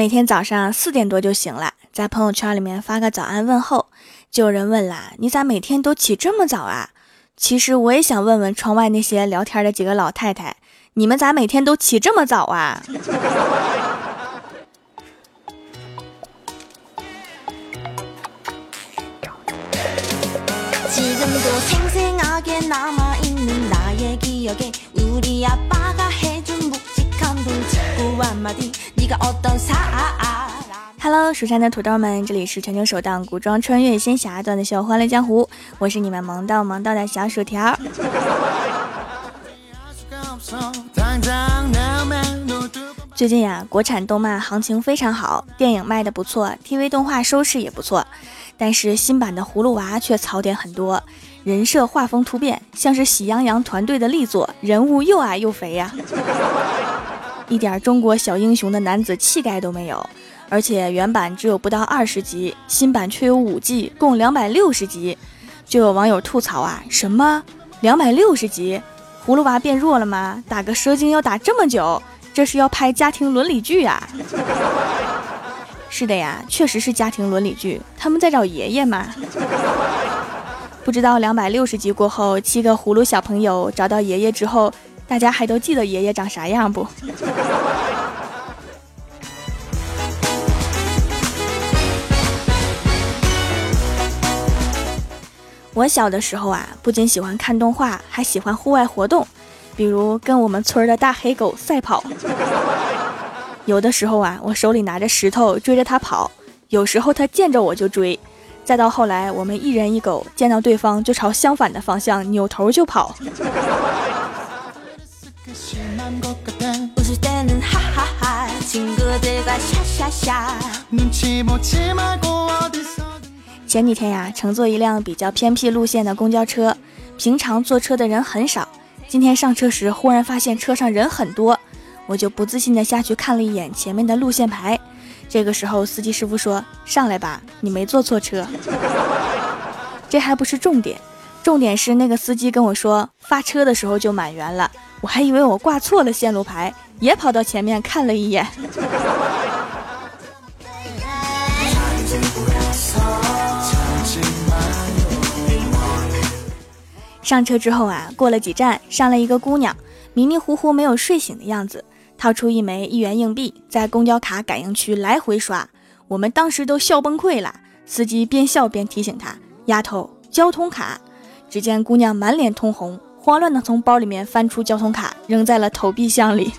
每天早上四点多就醒了，在朋友圈里面发个早安问候，就有人问啦：“你咋每天都起这么早啊？”其实我也想问问窗外那些聊天的几个老太太，你们咋每天都起这么早啊？Hello，蜀山的土豆们，这里是全球首档古装穿越仙侠段子秀《欢乐江湖》，我是你们萌到萌到的小薯条。最近呀，国产动漫行情非常好，电影卖的不错，TV 动画收视也不错，但是新版的葫芦娃却槽点很多，人设画风突变，像是喜羊羊团队的力作，人物又矮又肥呀。一点中国小英雄的男子气概都没有，而且原版只有不到二十集，新版却有五季，共两百六十集。就有网友吐槽啊，什么两百六十集，葫芦娃变弱了吗？打个蛇精要打这么久，这是要拍家庭伦理剧啊？是的呀，确实是家庭伦理剧，他们在找爷爷嘛。不知道两百六十集过后，七个葫芦小朋友找到爷爷之后。大家还都记得爷爷长啥样不？我小的时候啊，不仅喜欢看动画，还喜欢户外活动，比如跟我们村的大黑狗赛跑。有的时候啊，我手里拿着石头追着它跑；有时候它见着我就追；再到后来，我们一人一狗见到对方就朝相反的方向扭头就跑。前几天呀，乘坐一辆比较偏僻路线的公交车，平常坐车的人很少。今天上车时，忽然发现车上人很多，我就不自信的下去看了一眼前面的路线牌。这个时候，司机师傅说：“上来吧，你没坐错车。”这还不是重点，重点是那个司机跟我说，发车的时候就满员了。我还以为我挂错了线路牌，也跑到前面看了一眼。上车之后啊，过了几站，上来一个姑娘，迷迷糊糊没有睡醒的样子，掏出一枚一元硬币，在公交卡感应区来回刷。我们当时都笑崩溃了。司机边笑边提醒她：“丫头，交通卡。”只见姑娘满脸通红。慌乱的从包里面翻出交通卡，扔在了投币箱里。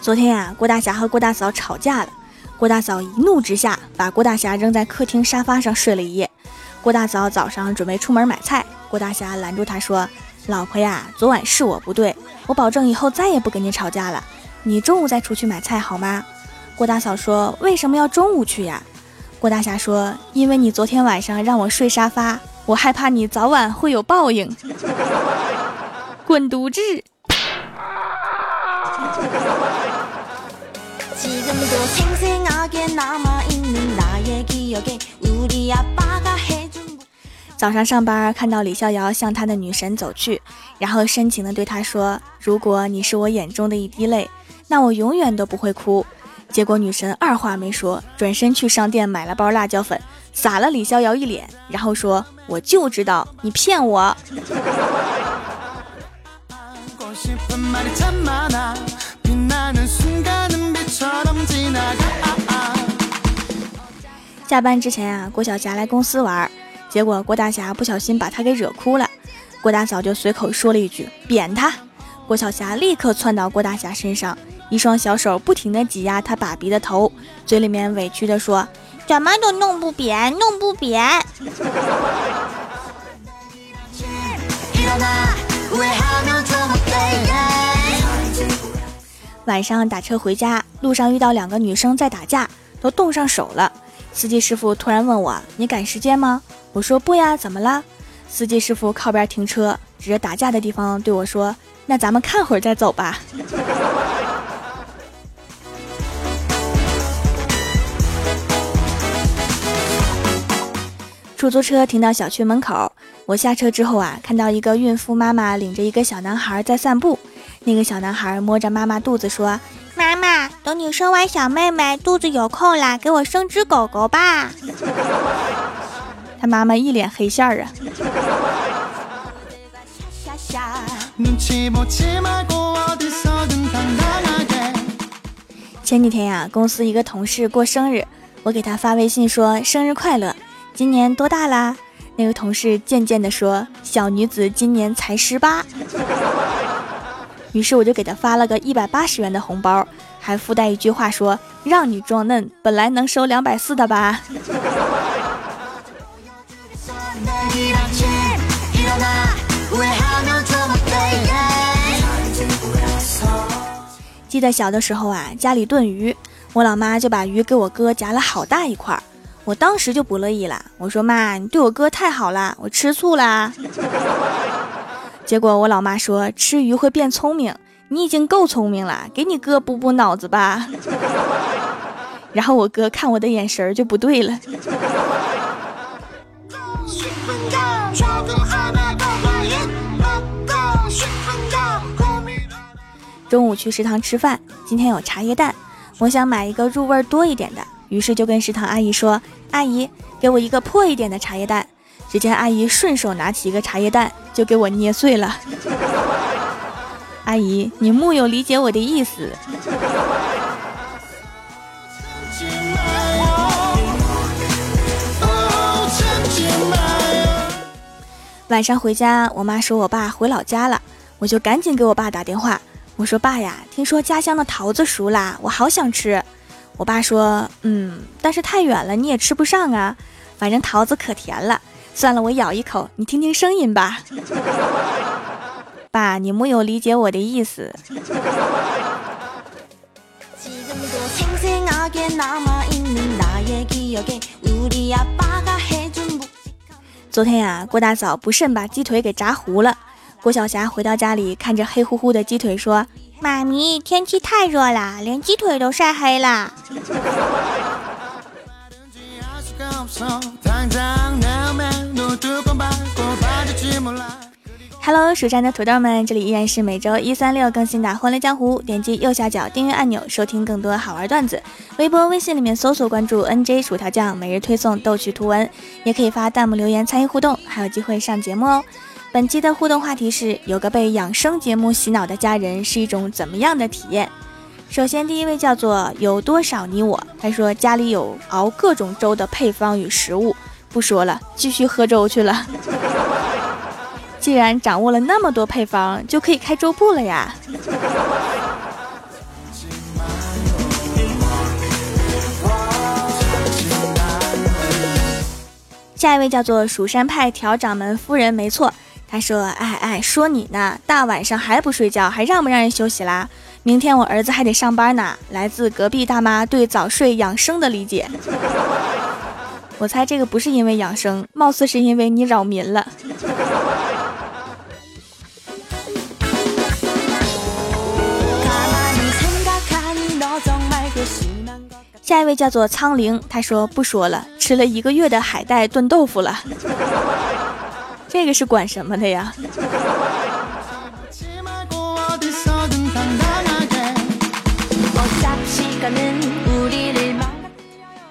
昨天呀，郭大侠和郭大嫂吵架了，郭大嫂一怒之下把郭大侠扔在客厅沙发上睡了一夜。郭大嫂早上准备出门买菜，郭大侠拦住她说：“老婆呀，昨晚是我不对，我保证以后再也不跟你吵架了。你中午再出去买菜好吗？”郭大嫂说：“为什么要中午去呀？”郭大侠说：“因为你昨天晚上让我睡沙发，我害怕你早晚会有报应。”滚犊子！早上上班看到李逍遥向他的女神走去，然后深情的对他说：“如果你是我眼中的一滴泪，那我永远都不会哭。”结果女神二话没说，转身去商店买了包辣椒粉，撒了李逍遥一脸，然后说：“我就知道你骗我。”下班之前啊，郭晓霞来公司玩，结果郭大侠不小心把她给惹哭了，郭大嫂就随口说了一句：“扁他。”郭晓霞立刻窜到郭大侠身上。一双小手不停地挤压他爸比的头，嘴里面委屈地说：“怎么都弄不扁，弄不扁。”晚上打车回家，路上遇到两个女生在打架，都冻上手了。司机师傅突然问我：“你赶时间吗？”我说：“不呀，怎么了？”司机师傅靠边停车，指着打架的地方对我说：“那咱们看会儿再走吧。”出租车停到小区门口，我下车之后啊，看到一个孕妇妈妈领着一个小男孩在散步。那个小男孩摸着妈妈肚子说：“妈妈，等你生完小妹妹，肚子有空了，给我生只狗狗吧。”他妈妈一脸黑线儿啊。前几天呀，公司一个同事过生日，我给他发微信说生日快乐，今年多大啦？那个同事渐渐的说小女子今年才十八。于是我就给他发了个一百八十元的红包，还附带一句话说让你装嫩，本来能收两百四的吧。记得小的时候啊，家里炖鱼，我老妈就把鱼给我哥夹了好大一块儿，我当时就不乐意了，我说妈，你对我哥太好了，我吃醋啦。结果我老妈说吃鱼会变聪明，你已经够聪明了，给你哥补补脑子吧。然后我哥看我的眼神就不对了。中午去食堂吃饭，今天有茶叶蛋，我想买一个入味多一点的，于是就跟食堂阿姨说：“阿姨，给我一个破一点的茶叶蛋。”只见阿姨顺手拿起一个茶叶蛋就给我捏碎了。阿姨，你木有理解我的意思。晚上回家，我妈说我爸回老家了，我就赶紧给我爸打电话。我说爸呀，听说家乡的桃子熟啦，我好想吃。我爸说，嗯，但是太远了，你也吃不上啊。反正桃子可甜了，算了，我咬一口，你听听声音吧。爸，你木有理解我的意思。昨天呀，郭大嫂不慎把鸡腿给炸糊了。郭晓霞回到家里，看着黑乎乎的鸡腿，说：“妈咪，天气太热了，连鸡腿都晒黑了。” Hello，蜀山的土豆们，这里依然是每周一、三、六更新的《欢乐江湖》。点击右下角订阅按钮，收听更多好玩段子。微博、微信里面搜索关注 “nj 薯条酱”，每日推送逗趣图文，也可以发弹幕留言参与互动，还有机会上节目哦。本期的互动话题是：有个被养生节目洗脑的家人是一种怎么样的体验？首先，第一位叫做有多少你我，他说家里有熬各种粥的配方与食物，不说了，继续喝粥去了。既然掌握了那么多配方，就可以开粥铺了呀。下一位叫做蜀山派调掌门夫人，没错。他说：“哎哎，说你呢，大晚上还不睡觉，还让不让人休息啦？明天我儿子还得上班呢。”来自隔壁大妈对早睡养生的理解，我猜这个不是因为养生，貌似是因为你扰民了。下一位叫做苍灵，他说：“不说了，吃了一个月的海带炖豆腐了。”这个是管什么的呀？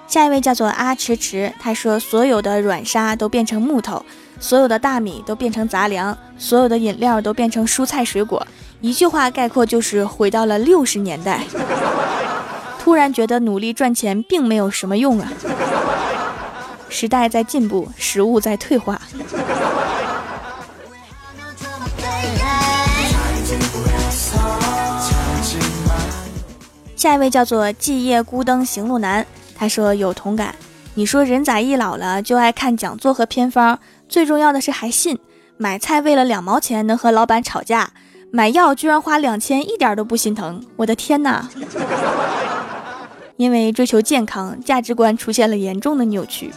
下一位叫做阿迟迟，他说所有的软沙都变成木头，所有的大米都变成杂粮，所有的饮料都变成蔬菜水果。一句话概括就是回到了六十年代。突然觉得努力赚钱并没有什么用啊！时代在进步，食物在退化。下一位叫做寂夜孤灯行路难，他说有同感。你说人咋一老了就爱看讲座和偏方，最重要的是还信。买菜为了两毛钱能和老板吵架，买药居然花两千一点都不心疼，我的天哪！因为追求健康，价值观出现了严重的扭曲。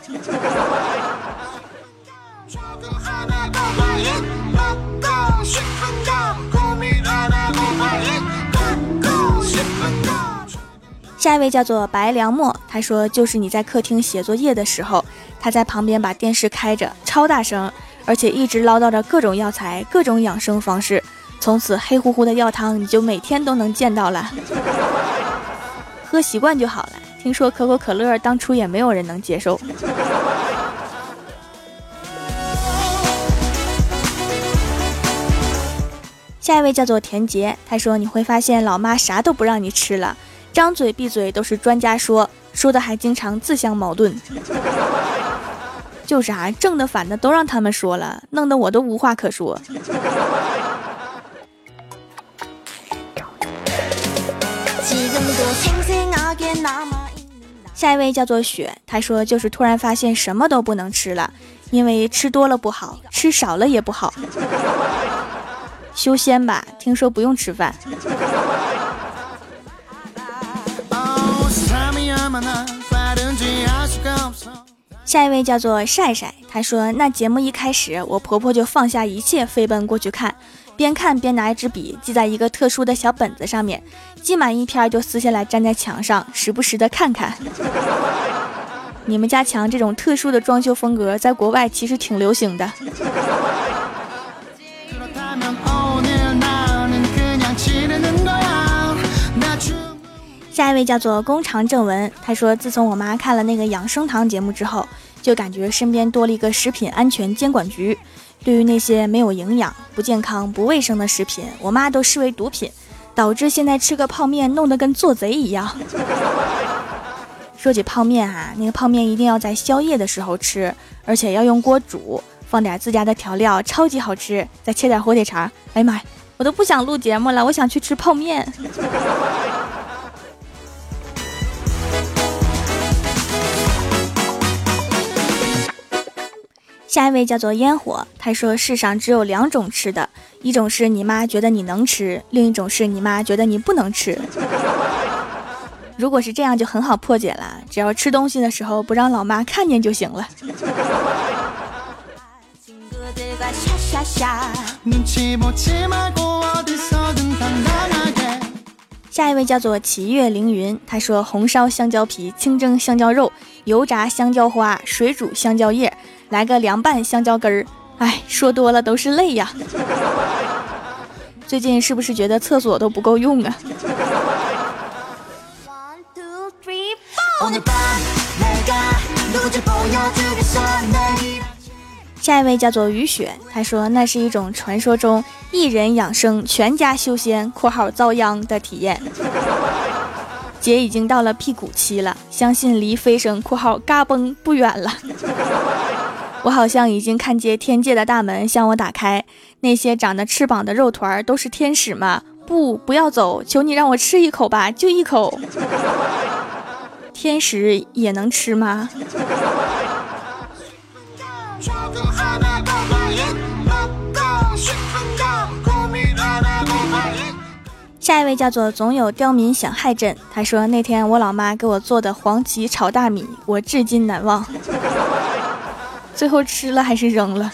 下一位叫做白良墨。他说就是你在客厅写作业的时候，他在旁边把电视开着，超大声，而且一直唠叨着各种药材、各种养生方式。从此黑乎乎的药汤你就每天都能见到了，喝习惯就好了。听说可口可乐当初也没有人能接受。下一位叫做田杰，他说你会发现老妈啥都不让你吃了，张嘴闭嘴都是专家说，说的还经常自相矛盾。就是啊，正的反的都让他们说了，弄得我都无话可说。下一位叫做雪，他说就是突然发现什么都不能吃了，因为吃多了不好，吃少了也不好。修仙吧，听说不用吃饭。下一位叫做晒晒，他说那节目一开始，我婆婆就放下一切飞奔过去看，边看边拿一支笔记在一个特殊的小本子上面，记满一篇就撕下来粘在墙上，时不时的看看。你们家墙这种特殊的装修风格，在国外其实挺流行的。下一位叫做弓长正文，他说：“自从我妈看了那个养生堂节目之后，就感觉身边多了一个食品安全监管局。对于那些没有营养、不健康、不卫生的食品，我妈都视为毒品，导致现在吃个泡面弄得跟做贼一样。说起泡面哈，那个泡面一定要在宵夜的时候吃，而且要用锅煮，放点自家的调料，超级好吃。再切点火腿肠，哎呀妈呀，我都不想录节目了，我想去吃泡面。”下一位叫做烟火，他说：“世上只有两种吃的，一种是你妈觉得你能吃，另一种是你妈觉得你不能吃。如果是这样，就很好破解了，只要吃东西的时候不让老妈看见就行了。”下一位叫做祈月凌云，他说：“红烧香蕉皮，清蒸香蕉肉，油炸香蕉花，水煮香蕉叶。”来个凉拌香蕉根儿，哎，说多了都是泪呀。最近是不是觉得厕所都不够用啊？下一位叫做雨雪，他说那是一种传说中一人养生全家修仙（括号遭殃）的体验。姐已经到了辟谷期了，相信离飞升（括号嘎嘣）不远了。我好像已经看见天界的大门向我打开，那些长着翅膀的肉团都是天使吗？不，不要走，求你让我吃一口吧，就一口。天使也能吃吗？下一位叫做总有刁民想害朕，他说那天我老妈给我做的黄芪炒大米，我至今难忘。最后吃了还是扔了？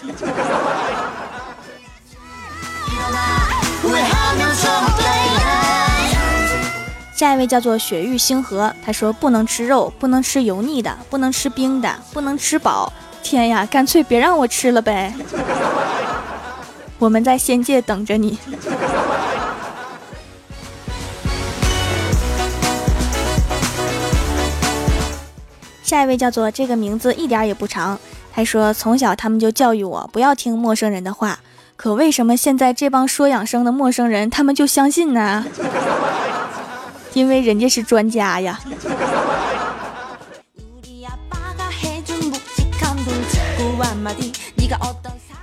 下一位叫做雪域星河，他说不能吃肉，不能吃油腻的，不能吃冰的，不能吃饱。天呀，干脆别让我吃了呗！我们在仙界等着你。下一位叫做这个名字一点也不长。他说：“从小他们就教育我不要听陌生人的话，可为什么现在这帮说养生的陌生人他们就相信呢？因为人家是专家呀。”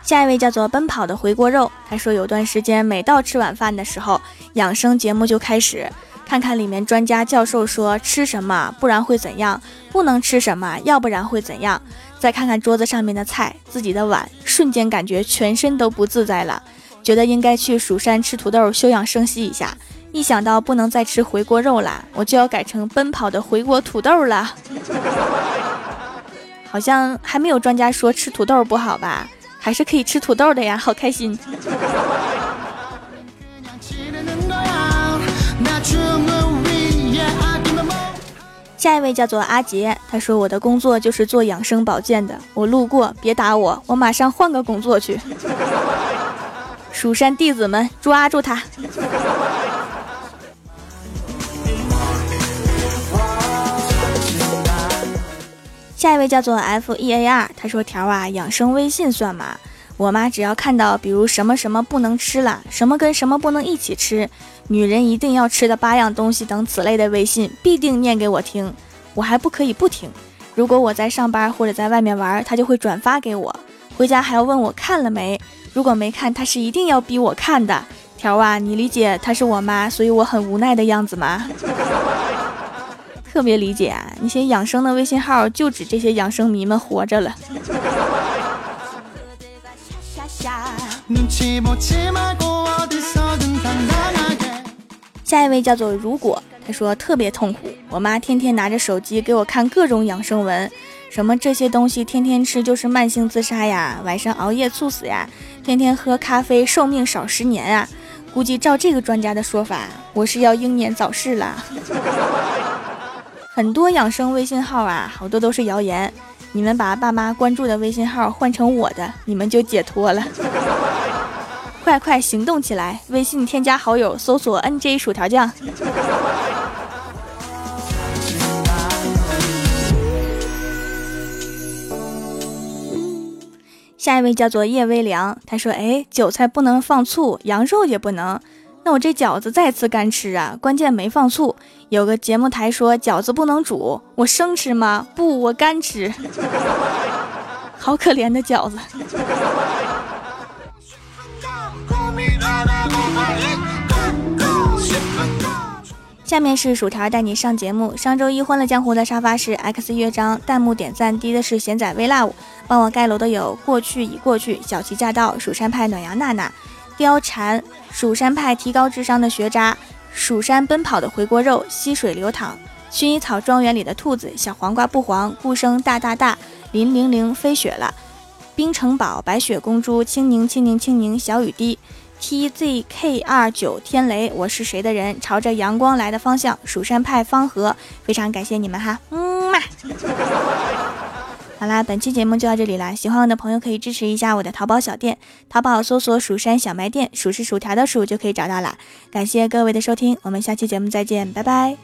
下一位叫做奔跑的回锅肉，他说有段时间每到吃晚饭的时候，养生节目就开始。看看里面专家教授说吃什么，不然会怎样；不能吃什么，要不然会怎样。再看看桌子上面的菜，自己的碗，瞬间感觉全身都不自在了，觉得应该去蜀山吃土豆休养生息一下。一想到不能再吃回锅肉了，我就要改成奔跑的回锅土豆了。好像还没有专家说吃土豆不好吧？还是可以吃土豆的呀，好开心。下一位叫做阿杰，他说我的工作就是做养生保健的，我路过别打我，我马上换个工作去。蜀山弟子们抓住他！下一位叫做 F E A R，他说条啊，养生微信算吗？我妈只要看到比如什么什么不能吃了，什么跟什么不能一起吃，女人一定要吃的八样东西等此类的微信，必定念给我听，我还不可以不听。如果我在上班或者在外面玩，她就会转发给我，回家还要问我看了没。如果没看，她是一定要逼我看的。条啊，你理解她是我妈，所以我很无奈的样子吗？特别理解啊，那些养生的微信号就指这些养生迷们活着了。下一位叫做如果，他说特别痛苦，我妈天天拿着手机给我看各种养生文，什么这些东西天天吃就是慢性自杀呀，晚上熬夜猝死呀，天天喝咖啡寿命少十年啊，估计照这个专家的说法，我是要英年早逝了。很多养生微信号啊，好多都是谣言。你们把爸妈关注的微信号换成我的，你们就解脱了。快快行动起来！微信添加好友，搜索 “nj 薯条酱”。下一位叫做叶微凉，他说：“哎，韭菜不能放醋，羊肉也不能。”那我这饺子再次干吃啊！关键没放醋。有个节目台说饺子不能煮，我生吃吗？不，我干吃。好可怜的饺子。下面是薯条带你上节目。上周一欢乐江湖的沙发是 X 乐章，弹幕点赞低的是贤仔微 love，帮我盖楼的有过去已过去，小齐驾到，蜀山派暖阳娜娜。貂蝉，蜀山派提高智商的学渣，蜀山奔跑的回锅肉，溪水流淌，薰衣草庄园里的兔子，小黄瓜不黄，顾生大大大，林玲玲飞雪了，冰城堡，白雪公主，青柠青柠青柠，小雨滴。，T Z K 二九天雷，我是谁的人，朝着阳光来的方向，蜀山派方和，非常感谢你们哈，嗯嘛。好啦，本期节目就到这里啦！喜欢我的朋友可以支持一下我的淘宝小店，淘宝搜索“蜀山小卖店”，数是薯条的数就可以找到啦。感谢各位的收听，我们下期节目再见，拜拜。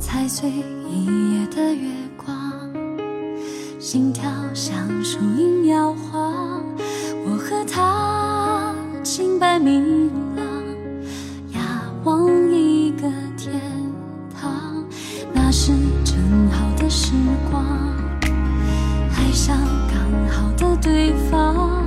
踩碎一夜的月，心跳像树影摇晃，我和他清白明朗，仰望一。个天堂，那是正好的时光，爱上刚好的对方，